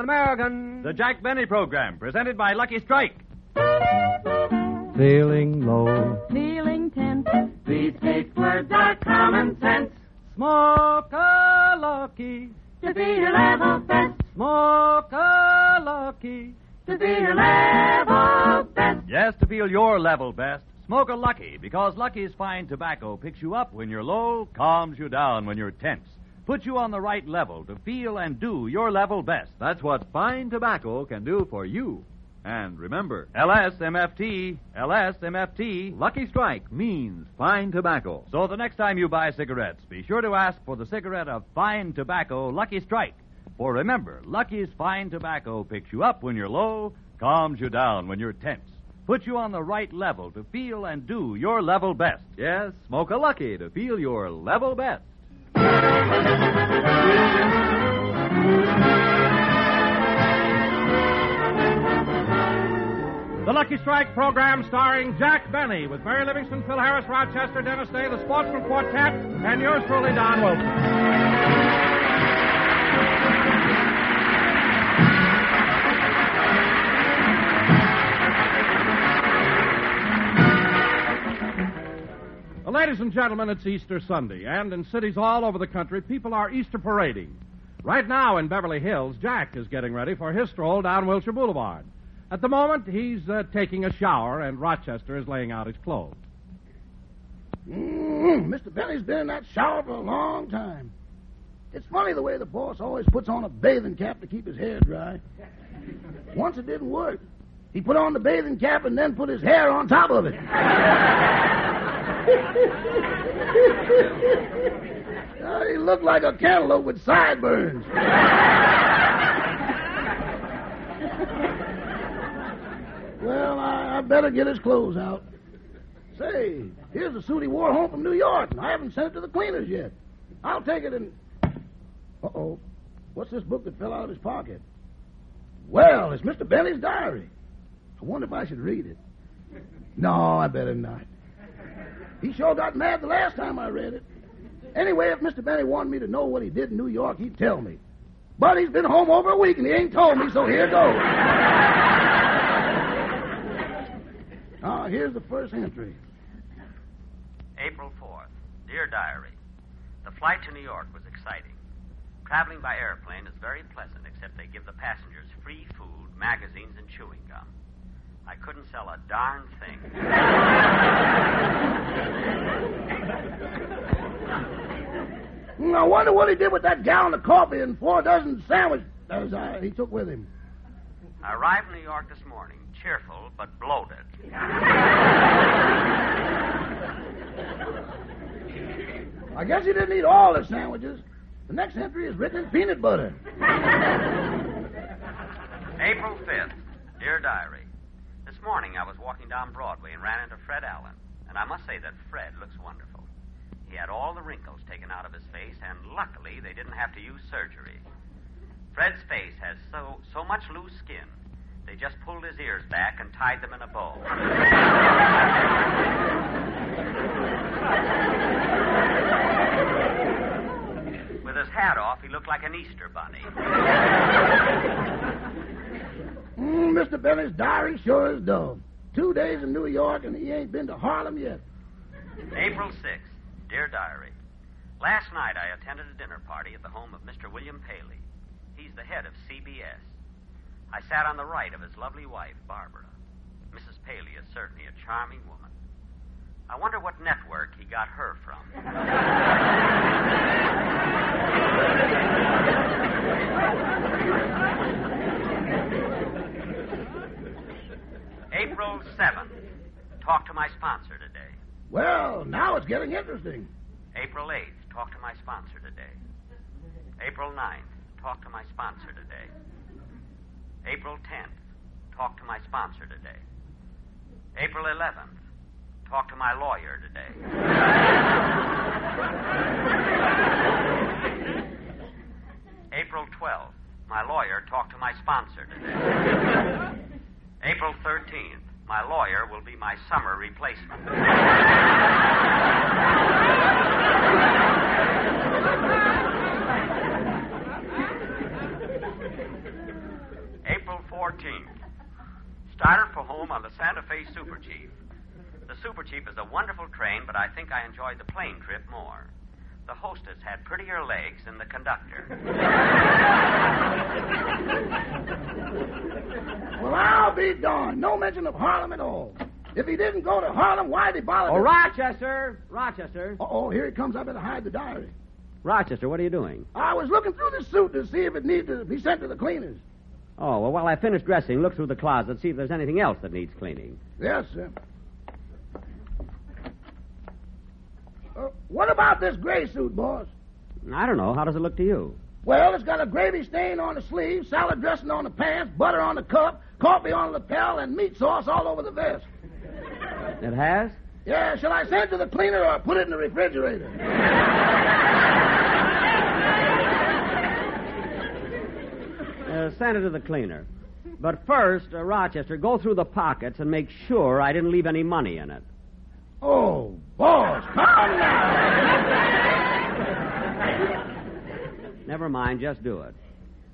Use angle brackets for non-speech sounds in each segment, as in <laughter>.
American. The Jack Benny Program, presented by Lucky Strike. Feeling low. Feeling tense. These eight words are common sense. Smoke a lucky. To be your level best. Smoke a lucky. To be your level best. Yes, to feel your level best. Smoke a Lucky because Lucky's fine tobacco picks you up when you're low, calms you down when you're tense, puts you on the right level to feel and do your level best. That's what fine tobacco can do for you. And remember, LSMFT, LSMFT. Lucky Strike means fine tobacco. So the next time you buy cigarettes, be sure to ask for the cigarette of fine tobacco, Lucky Strike. For remember, Lucky's fine tobacco picks you up when you're low, calms you down when you're tense, puts you on the right level to feel and do your level best. Yes, smoke a Lucky to feel your level best. The Lucky Strike program starring Jack Benny with Mary Livingstone, Phil Harris, Rochester, Dennis Day, the Sportsmen Quartet, and yours truly, Don Wilson. Ladies and gentlemen, it's Easter Sunday, and in cities all over the country, people are Easter parading. Right now in Beverly Hills, Jack is getting ready for his stroll down Wilshire Boulevard. At the moment, he's uh, taking a shower, and Rochester is laying out his clothes. Mm, Mr. Benny's been in that shower for a long time. It's funny the way the boss always puts on a bathing cap to keep his hair dry. Once it didn't work. He put on the bathing cap and then put his hair on top of it. Uh, he looked like a cantaloupe with sideburns. well, I, I better get his clothes out. Say, here's a suit he wore home from New York, and I haven't sent it to the cleaners yet. I'll take it and. Uh oh. What's this book that fell out of his pocket? Well, it's Mr. Benny's diary. I wonder if I should read it. No, I better not. He sure got mad the last time I read it. Anyway, if Mr. Benny wanted me to know what he did in New York, he'd tell me. But he's been home over a week and he ain't told me, so here goes. <laughs> Ah, here's the first entry. April 4th. Dear Diary, the flight to New York was exciting. Traveling by airplane is very pleasant, except they give the passengers free food, magazines, and chewing gum. I couldn't sell a darn thing. I wonder what he did with that gallon of coffee and four dozen sandwiches. as uh, he took with him? I arrived in New York this morning, cheerful but bloated. I guess he didn't eat all the sandwiches. The next entry is written in peanut butter. April 5th. Dear Diary. Morning I was walking down Broadway and ran into Fred Allen. And I must say that Fred looks wonderful. He had all the wrinkles taken out of his face, and luckily they didn't have to use surgery. Fred's face has so so much loose skin. They just pulled his ears back and tied them in a bow. With his hat off, he looked like an Easter bunny. Mm, Mr. Benny's diary sure is dull. Two days in New York, and he ain't been to Harlem yet. April 6th. Dear Diary. Last night I attended a dinner party at the home of Mr. William Paley. He's the head of CBS. I sat on the right of his lovely wife, Barbara. Mrs. Paley is certainly a charming woman. I wonder what network he got her from. <laughs> April 7th. Talk to my sponsor today. Well, now it's getting interesting. April 8th. Talk to my sponsor today. April 9th. Talk to my sponsor today. April 10th. Talk to my sponsor today. April 11th. Talk to my lawyer today. <laughs> April 12th. My lawyer talked to my sponsor today. April 13th. My lawyer will be my summer replacement. April 14th. Started for home on the Santa Fe Super Chief. The Super Chief is a wonderful train, but I think I enjoyed the plane trip more. The hostess had prettier legs than the conductor. <laughs> Well, I'll be darned. No mention of Harlem at all. If he didn't go to Harlem, why'd he bother? Oh, to- Rochester! Rochester. Uh-oh, here he comes. I better hide the diary. Rochester, what are you doing? I was looking through the suit to see if it needed to be sent to the cleaners. Oh, well, while I finish dressing, look through the closet, see if there's anything else that needs cleaning. Yes, sir. Uh, what about this gray suit, boss? I don't know. How does it look to you? Well, it's got a gravy stain on the sleeve, salad dressing on the pants, butter on the cuff, coffee on the lapel, and meat sauce all over the vest. It has? Yeah, shall I send it to the cleaner or put it in the refrigerator? Uh, send it to the cleaner. But first, uh, Rochester, go through the pockets and make sure I didn't leave any money in it. Oh, boss, come now. Never mind, just do it.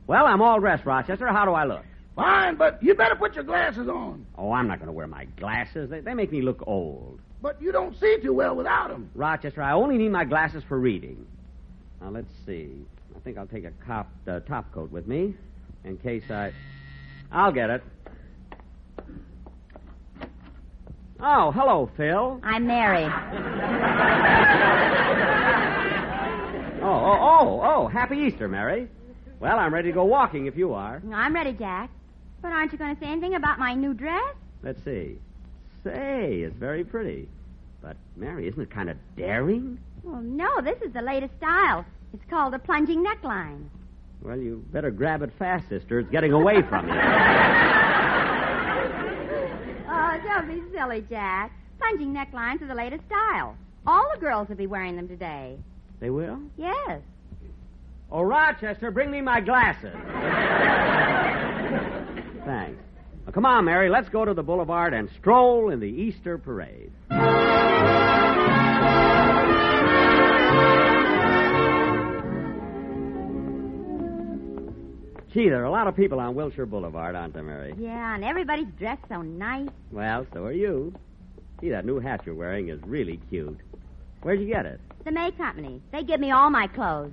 Well, I'm all dressed, Rochester. How do I look? Fine, but you better put your glasses on. Oh, I'm not going to wear my glasses. They, they make me look old. But you don't see too well without them. Rochester, I only need my glasses for reading. Now, let's see. I think I'll take a cop, uh, top coat with me in case I. I'll get it. Oh, hello, Phil. I'm Mary. <laughs> Oh, oh, oh, oh, happy Easter, Mary. Well, I'm ready to go walking if you are. I'm ready, Jack. But aren't you going to say anything about my new dress? Let's see. Say, it's very pretty. But, Mary, isn't it kind of daring? Well, no, this is the latest style. It's called a plunging neckline. Well, you better grab it fast, sister. It's getting away from you. <laughs> Oh, don't be silly, Jack. Plunging necklines are the latest style. All the girls will be wearing them today. They will? Yes. Oh, Rochester, bring me my glasses. <laughs> Come on, Mary. Let's go to the boulevard and stroll in the Easter parade. Gee, there are a lot of people on Wilshire Boulevard, aren't there, Mary? Yeah, and everybody's dressed so nice. Well, so are you. Gee, that new hat you're wearing is really cute. Where'd you get it? The May Company. They give me all my clothes.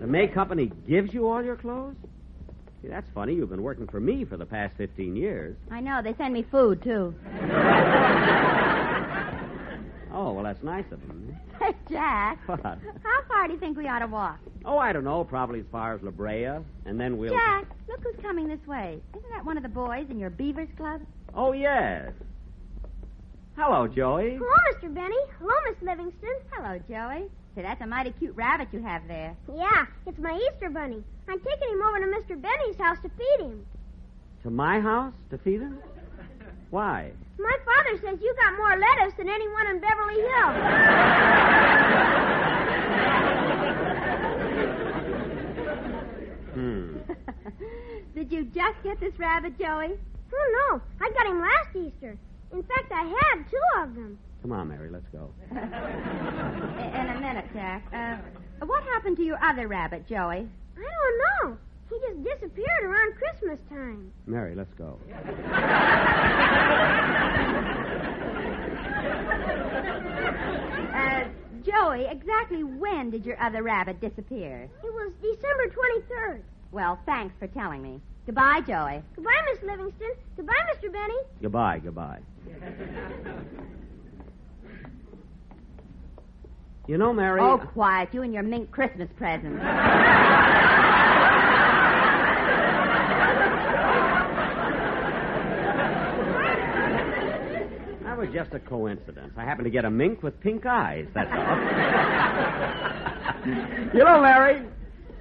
The May Company gives you all your clothes? Gee, that's funny. You've been working for me for the past 15 years. I know. They send me food, too. <laughs> Oh, well, that's nice of them. Eh? <laughs> Hey, Jack. What? How far do you think we ought to walk? Oh, I don't know. Probably as far as La Brea, and then we'll. Jack, look who's coming this way. Isn't that one of the boys in your Beavers Club? Oh, yes. Hello, Joey. Hello, Mr. Benny. Hello, Miss Livingstone. Hello, Joey. Say, that's a mighty cute rabbit you have there. Yeah, it's my Easter bunny. I'm taking him over to Mr. Benny's house to feed him. To my house to feed him? Why? My father says you got more lettuce than anyone in Beverly Hills. Hmm. <laughs> Did you just get this rabbit, Joey? Oh, no. I got him last Easter. In fact, I had two of them. Come on, Mary, let's go. <laughs> In a minute, Jack. Uh, what happened to your other rabbit, Joey? I don't know. He just disappeared around Christmas time. Mary, let's go. Uh, Joey, exactly when did your other rabbit disappear? It was December 23rd. Well, thanks for telling me. Goodbye, Joey. Goodbye, Miss Livingstone. Goodbye, Mr. Benny. Goodbye, goodbye. You know, Mary. Oh, quiet. You and your mink Christmas presents. That was just a coincidence. I happened to get a mink with pink eyes, that's all. <laughs> you know, Mary,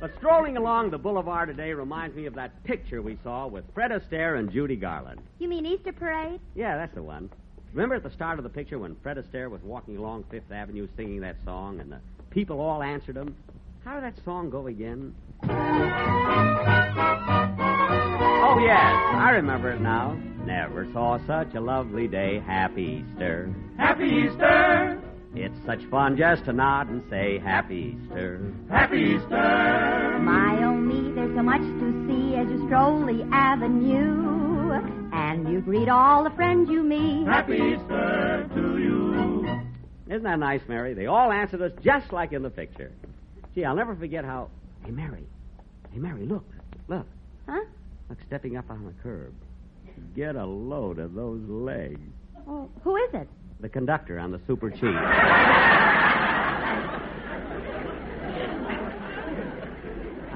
but strolling along the boulevard today reminds me of that picture we saw with Fred Astaire and Judy Garland. You mean Easter parade? Yeah, that's the one. Remember at the start of the picture when Fred Astaire was walking along Fifth Avenue singing that song and the people all answered him? How did that song go again? Oh, yes, I remember it now. Never saw such a lovely day. Happy Easter. Happy Easter. It's such fun just to nod and say Happy Easter. Happy Easter. My oh me, there's so much to see as you stroll the avenue. And you greet all the friends you meet. Happy Easter to you. Isn't that nice, Mary? They all answered us just like in the picture. Gee, I'll never forget how. Hey, Mary. Hey, Mary, look. Look. Huh? Look, stepping up on the curb. Get a load of those legs. Oh, who is it? The conductor on the Super Chief. <laughs>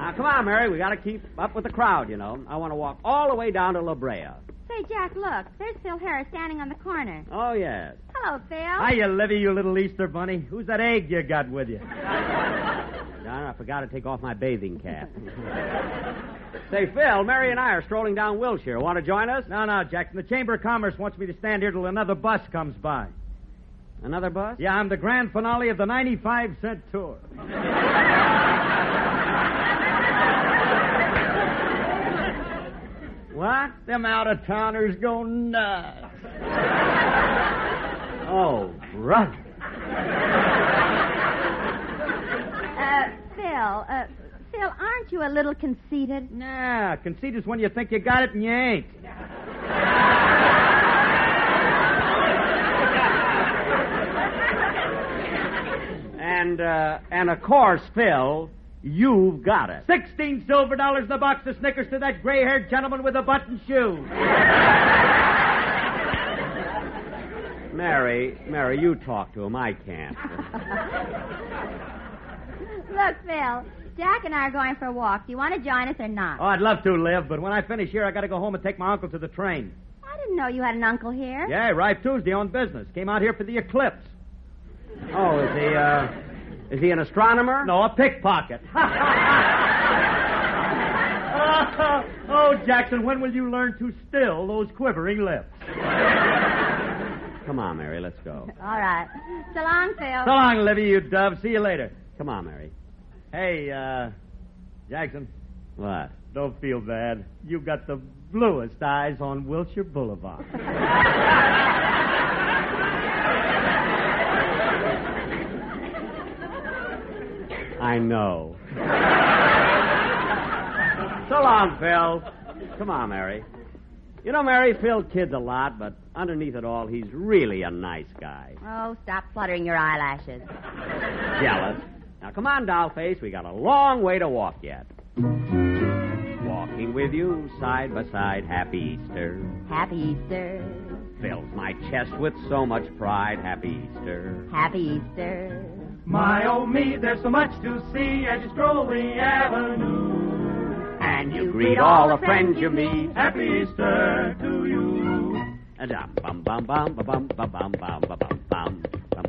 now, come on, Mary. We got to keep up with the crowd, you know. I want to walk all the way down to La Brea. Say, Jack, look. There's Phil Harris standing on the corner. Oh, yes. Hello, Phil. Hiya, Livy, you little Easter bunny. Who's that egg you got with you? <laughs> Darn, I forgot to take off my bathing cap. <laughs> Say, Phil, Mary and I are strolling down Wilshire. Want to join us? No, no, Jackson. The Chamber of Commerce wants me to stand here till another bus comes by. Another bus? Yeah, I'm the grand finale of the 95 cent tour. <laughs> What? Them out of towners go nuts. Oh, brother. Uh, Phil, uh, Phil, aren't you a little conceited? Nah, conceit is when you think you got it and you ain't. And, uh, and of course, Phil, you've got it. Sixteen silver dollars in the box of Snickers to that gray haired gentleman with a button shoe. Mary, Mary, you talk to him. I can't. Look, Phil, Jack and I are going for a walk. Do you want to join us or not? Oh, I'd love to, Liv, but when I finish here, I gotta go home and take my uncle to the train. I didn't know you had an uncle here. Yeah, arrived Tuesday on business. Came out here for the eclipse. Oh, is he, uh, is he an astronomer? No, a pickpocket. <laughs> oh, Jackson, when will you learn to still those quivering lips? Come on, Mary, let's go. All right. So long, Phil. So long, Livy, you dove. See you later. Come on, Mary. Hey, uh, Jackson, What? don't feel bad. You've got the bluest eyes on Wilshire Boulevard. <laughs> I know. so long, Phil. Come on, Mary. You know, Mary, Phil kids a lot, but underneath it all, he's really a nice guy. Oh, stop fluttering your eyelashes. Jealous. Now, come on, dollface. We got a long way to walk yet. Walk walking with you side by side. Happy Easter. Happy Easter. Fills my chest with so much pride. Happy Easter. Happy Easter. My oh me, there's so much to see as you stroll the avenue. And you greet all the friends you meet. Happy Easter to you. A dum bum bum bum ba bum ba bum bum bum bum bum bum bum.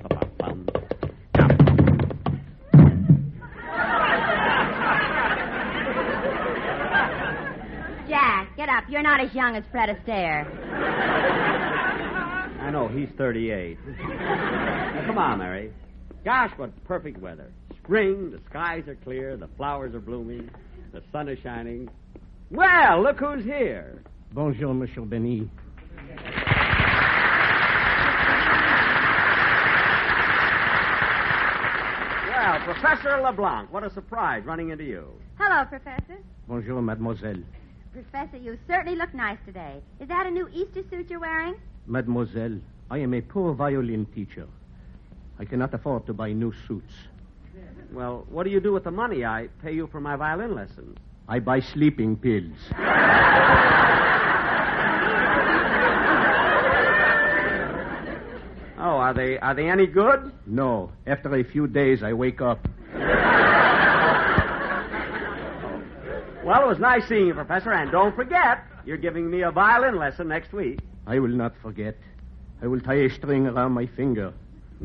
Jack, get up. You're not as young as Fred Astaire. I know he's 38. Now, come on, Mary. Gosh, what perfect weather. Spring, the skies are clear, the flowers are blooming, the sun is shining. Well, look who's here. Bonjour, Monsieur Benny. Well, Professor LeBlanc, what a surprise running into you. Hello, Professor. Bonjour, mademoiselle. Professor, you certainly look nice today. Is that a new Easter suit you're wearing? Mademoiselle, I am a poor violin teacher. I cannot afford to buy new suits. Well, what do you do with the money I pay you for my violin lessons? I buy sleeping pills. Oh, are they are they any good? No. After a few days, I wake up. Well, it was nice seeing you, Professor, and don't forget, you're giving me a violin lesson next week. I will not forget. I will tie a string around my finger.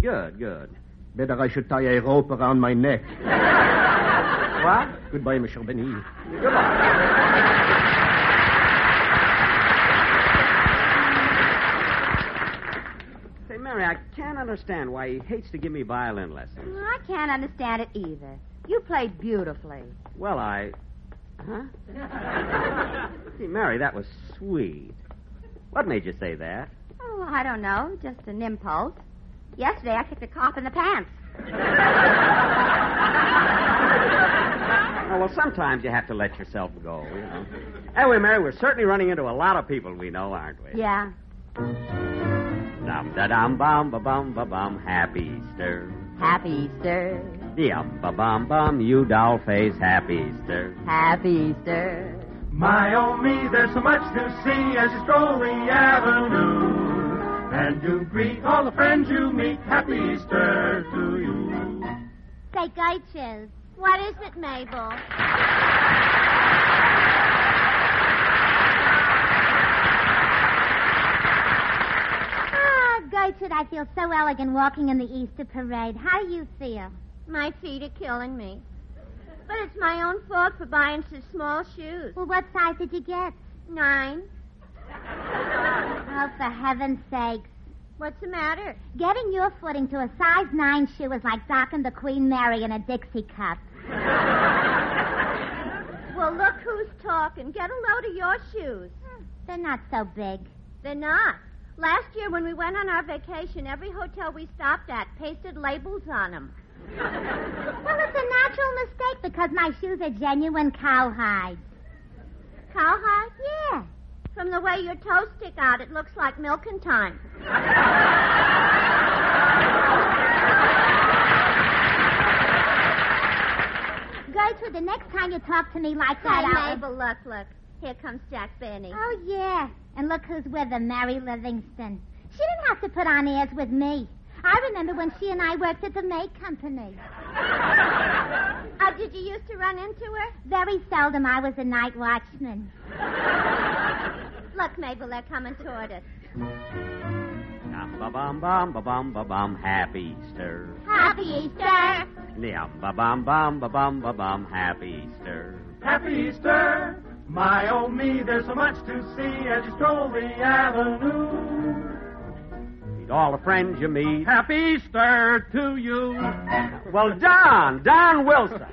Good, good. Better I should tie a rope around my neck. <laughs> What? Goodbye, Monsieur Benny. Goodbye. Say, Mary, I can't understand why he hates to give me violin lessons. I can't understand it either. You played beautifully. Well, I. Huh? <laughs> See, Mary, that was sweet. What made you say that? Oh, I don't know. Just an impulse. Yesterday, I kicked a cop in the pants. Oh, well, sometimes you have to let yourself go, you know. Anyway, Mary, we're certainly running into a lot of people we know, aren't we? Yeah. Dum da dum bum ba bum ba bum. Happy Easter. Happy Easter. Yum ba bum bum. You doll face. Happy Easter. Happy Easter. My oh me, there's so much to see as you stroll the avenue. And you greet all the friends you meet. Happy Easter to you. Say, Geitches. What is it, Mabel? Ah, Gertrude, I feel so elegant walking in the Easter parade. How do you feel? My feet are killing me. But it's my own fault for buying such small shoes. Well, what size did you get? Nine. <laughs> Oh, for heaven's sake. What's the matter? Getting your footing to a size nine shoe is like docking the Queen Mary in a Dixie cup. <laughs> Well, look who's talking. Get a load of your shoes. Hmm, they're not so big. They're not. Last year, when we went on our vacation, every hotel we stopped at pasted labels on them. Well, it's a natural mistake because my shoes are genuine cowhide. Cowhide? Yeah. From the way your toes stick out, it looks like milking time. Gertrude, the next time you talk to me like that, Hey, I'll... Mabel, look, look. Here comes Jack Benny. Oh, yeah. And look who's with her, Mary Livingstone. She didn't have to put on airs with me. I remember when she and I worked at the May Company. <laughs> Oh, did you used to run into her? Very seldom I was a night watchman. <laughs> Look, Mabel, they're coming toward us. Dum ba bum bum ba bum ba bum. Happy Easter. Happy Easter. Yum ba bum bum ba bum ba bum. Happy Easter. Happy Easter. My oh me, there's so much to see as you stroll the avenue. Meet all the friends you meet. Happy Easter to you. Well, Don, Don Wilson. <laughs>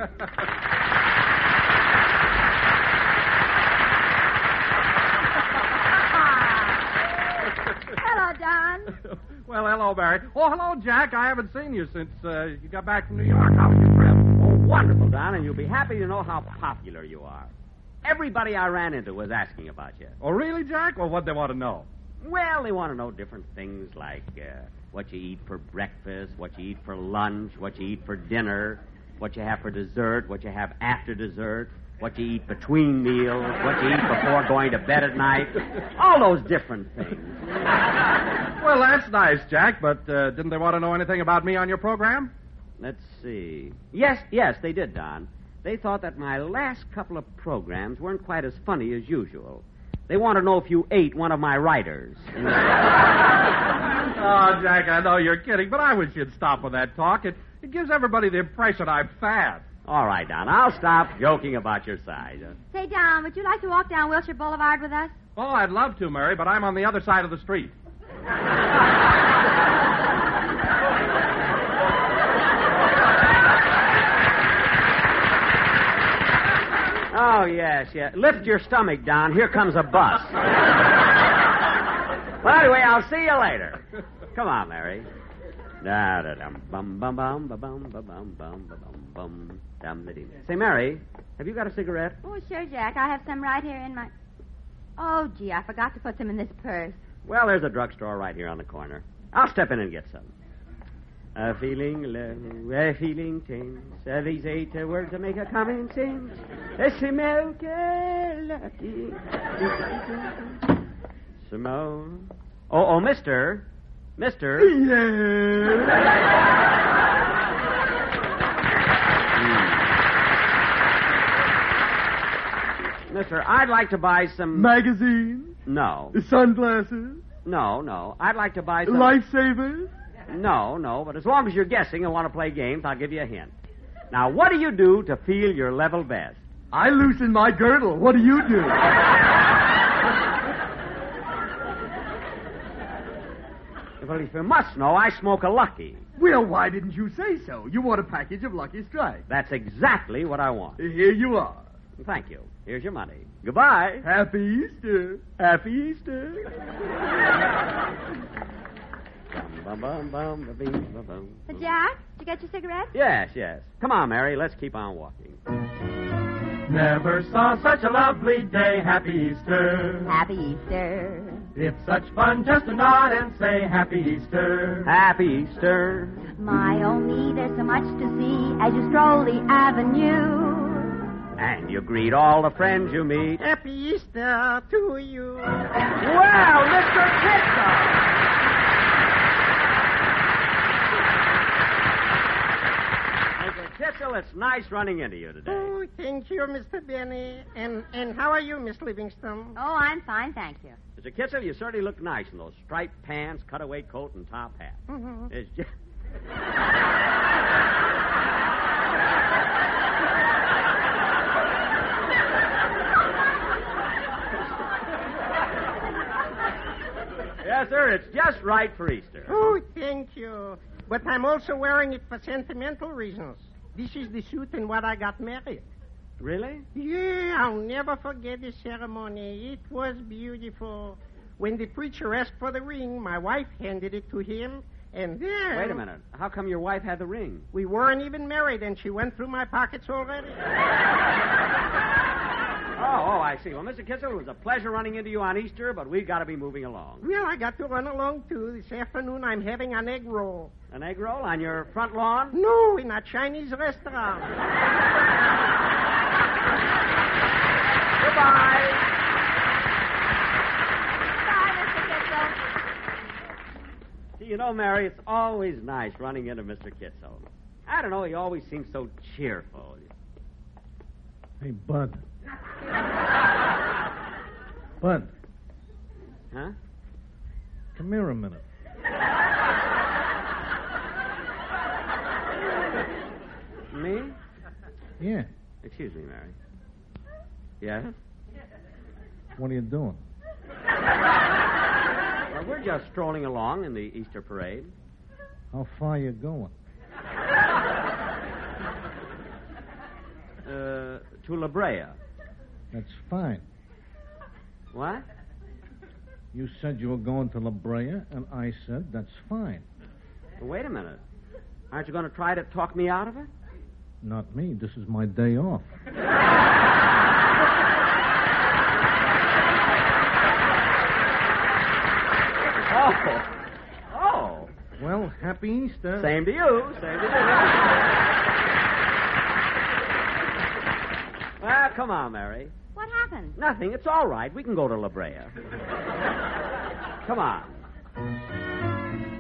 Hello, Don. well, hello, Barry. Oh, hello, Jack. I haven't seen you since uh, you got back from New York. How was your trip? Oh, wonderful, Don, and you'll be happy to know how popular you are. Everybody I ran into was asking about you. Oh, really, Jack? Well, what they want to know? Well, they want to know different things like uh, what you eat for breakfast, what you eat for lunch, what you eat for dinner, what you have for dessert, what you have after dessert. what you eat between meals, what you eat before going to bed at night, all those different things. <laughs> Well, that's nice, Jack, but uh, didn't they want to know anything about me on your program? Let's see. Yes, yes, they did, Don. They thought that my last couple of programs weren't quite as funny as usual. They want to know if you ate one of my writers. <laughs> oh, Jack, I know you're kidding, but I wish you'd stop with that talk. It, it gives everybody the impression I'm fat. All right, Don, I'll stop joking about your size. Uh, Say, Don, would you like to walk down Wilshire Boulevard with us? Oh, I'd love to, Mary, but I'm on the other side of the street. <laughs> Oh, yes, yes. Lift your stomach, Don. Here comes a bus. well, anyway, I'll see you later. Come on, Mary. Da da dum bum bum bum bum bum bum bum bum bum bum dum. Say, Mary, have you got a cigarette? Oh, sure, Jack. I have some right here in my. Oh, gee, I forgot to put some in this purse. Well, there's a drugstore right here on the corner. I'll step in and get some. A feeling low, a feeling tense. Uh, these eight uh, words that make a common sense. Smoke, a. Simone. Oh, oh, mister. Mister. Yeah. Mister, I'd like to buy some. Magazines? No. Sunglasses? No, no. I'd like to buy some. Lifesavers? <laughs> No, no, but as long as you're guessing and want to play games, I'll give you a hint. Now, what do you do to feel your level best? I loosen my girdle. What do you do? <laughs> Well, if you must know, I smoke a Lucky. Well, why didn't you say so? You want a package of Lucky Strike. That's exactly what I want. Here you are. Thank you. Here's your money. Goodbye. Happy Easter. Happy Easter. Bum, bum, bum, bum, bing, bum, bum. Uh, Jack, did you get your cigarette? Yes, yes. Come on, Mary. Let's keep on walking. Never saw such a lovely day. Happy Easter. Happy Easter. It's such fun just to nod and say Happy Easter. Happy Easter. My oh me, there's so much to see as you stroll the avenue. And you greet all the friends you meet. Happy Easter to you. Well, Mr. Kitzel. Mr. Kitzel, it's nice running into you today. Oh, thank you, Mr. Benny. And and how are you, Miss Livingstone? Oh, I'm fine, thank you. Mr. Kitzel, you certainly look nice in those striped pants, cutaway coat, and top hat. Mhm. It's just... <laughs> yes, sir. It's just right for Easter. Oh, thank you. But I'm also wearing it for sentimental reasons. This is the suit in what I got married. Really? Yeah, I'll never forget the ceremony. It was beautiful. When the preacher asked for the ring, my wife handed it to him, and then. Wait a minute. How come your wife had the ring? We weren't even married, and she went through my pockets already. <laughs> Oh, oh, I see. Well, Mr. Kitzel, it was a pleasure running into you on Easter, but we've got to be moving along. Well, I got to run along, too. This afternoon, I'm having an egg roll. An egg roll on your front lawn? No, in a Chinese restaurant. Goodbye. Goodbye, Mr. Kitzel. You know, Mary, it's always nice running into Mr. Kitzel. I don't know, he always seems so cheerful. Hey, Bud. Bud, Huh? come here a minute. Me? Yeah. Excuse me, Mary. Yeah? What are you doing? Well, we're just strolling along in the Easter parade. How far are you going? Uh, to La Brea. That's fine. What? You said you were going to La Brea, and I said that's fine. Wait a minute. Aren't you going to try to talk me out of it? Not me. This is my day off. Oh. Oh. Well, happy Easter. Same to you. Same to you. Well, come on, Mary. What happened? Nothing. It's all right. We can go to La Brea. come on.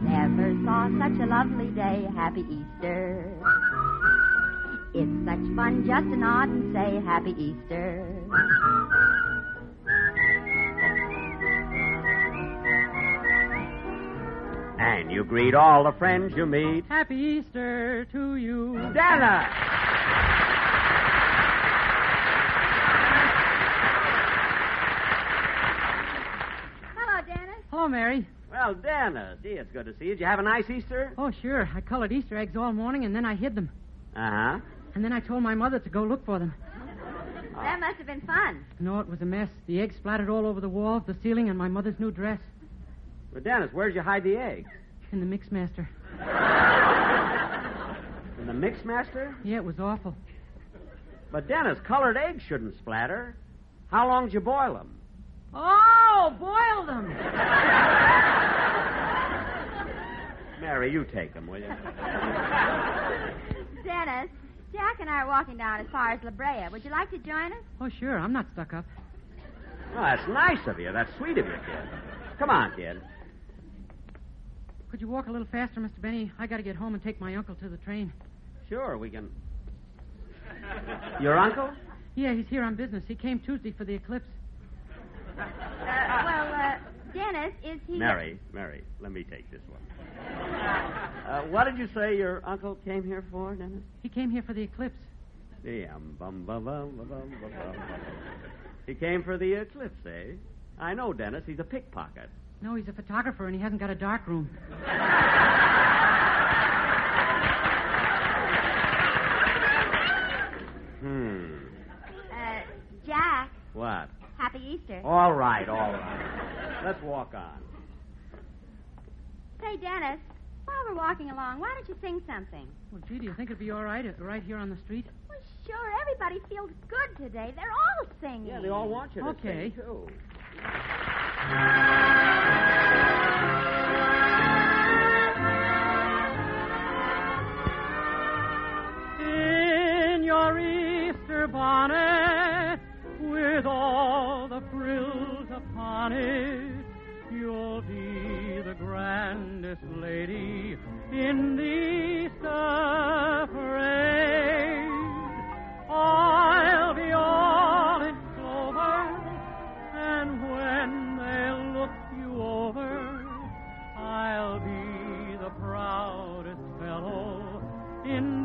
Never saw such a lovely day. Happy Easter. It's such fun just to nod and say Happy Easter. And you greet all the friends you meet. Happy Easter to you. Dana! Hello, Dennis. Hello, Mary. Well, Dana, gee, it's good to see you. Did you have a nice Easter? Oh, sure. I colored Easter eggs all morning, and then I hid them. Uh huh. And then I told my mother to go look for them. That must have been fun. No, it was a mess. The eggs splattered all over the walls, the ceiling, and my mother's new dress. Well, Dennis, where'd you hide the eggs? In the mixmaster. In the mixmaster? Yeah, it was awful. But, Dennis, colored eggs shouldn't splatter. How long did you boil them? Oh, boil them. Mary, you take them, will you? <laughs> Dennis, Jack and I are walking down as far as La Brea. Would you like to join us? Oh, sure. I'm not stuck up. Oh, that's nice of you. That's sweet of you, kid. Come on, kid. Could you walk a little faster, Mr. Benny? I got to get home and take my uncle to the train. Sure, we can. Your uncle? Yeah, he's here on business. He came Tuesday for the eclipse. Well, uh, Dennis, is he. Mary, Mary, let me take this one. <laughs> Uh, what did you say your uncle came here for, Dennis? He came here for the eclipse. Yeah, bum, bum, bum, bum, bum, bum, bum. He came for the eclipse, eh? I know, Dennis. He's a pickpocket. No, he's a photographer, and he hasn't got a dark room. <laughs> Hmm. Uh, Jack, What? Happy Easter. All right, all right. Let's walk on. Say, Dennis, while we're walking along, why don't you sing something? Well, gee, do you think it'd be all right uh, right here on the street? Well, sure. Everybody feels good today. They're all singing. Yeah, they all want you to Okay. sing, too. You'll be the grandest lady in the parade. I'll be all in clover, and when they look you over, I'll be the proudest fellow in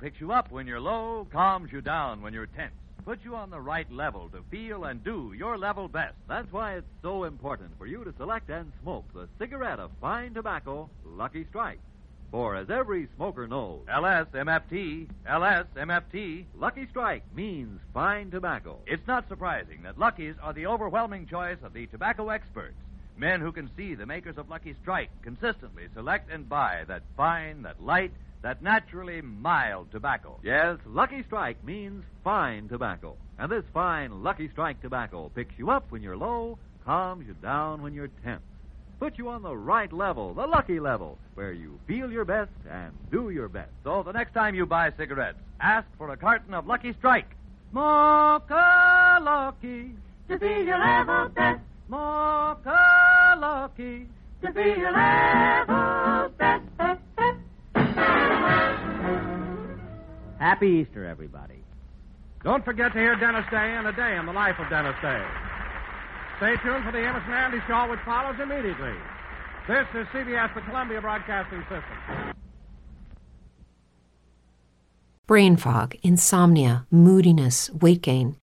picks you up when you're low, calms you down when you're tense, puts you on the right level to feel and do your level best. That's why it's so important for you to select and smoke the cigarette of fine tobacco, Lucky Strike. For as every smoker knows, LSMFT, LSMFT. Lucky Strike means fine tobacco. It's not surprising that Luckies are the overwhelming choice of the tobacco experts, Men who can see the makers of Lucky Strike consistently select and buy that fine, that light, that naturally mild tobacco. Yes, Lucky Strike means fine tobacco. And this fine Lucky Strike tobacco picks you up when you're low, calms you down when you're tense. Puts you on the right level, the lucky level, where you feel your best and do your best. So the next time you buy cigarettes, ask for a carton of Lucky Strike. Smoke a lucky to be your level best. Smoke a lucky to be your level best. Happy Easter, everybody. Don't forget to hear Dennis Day and a day in the life of Dennis Day. Stay tuned for the Amos 'n' Andy Show, which follows immediately. This is CBS, the Columbia Broadcasting System. Brain fog, insomnia, moodiness, weight gain.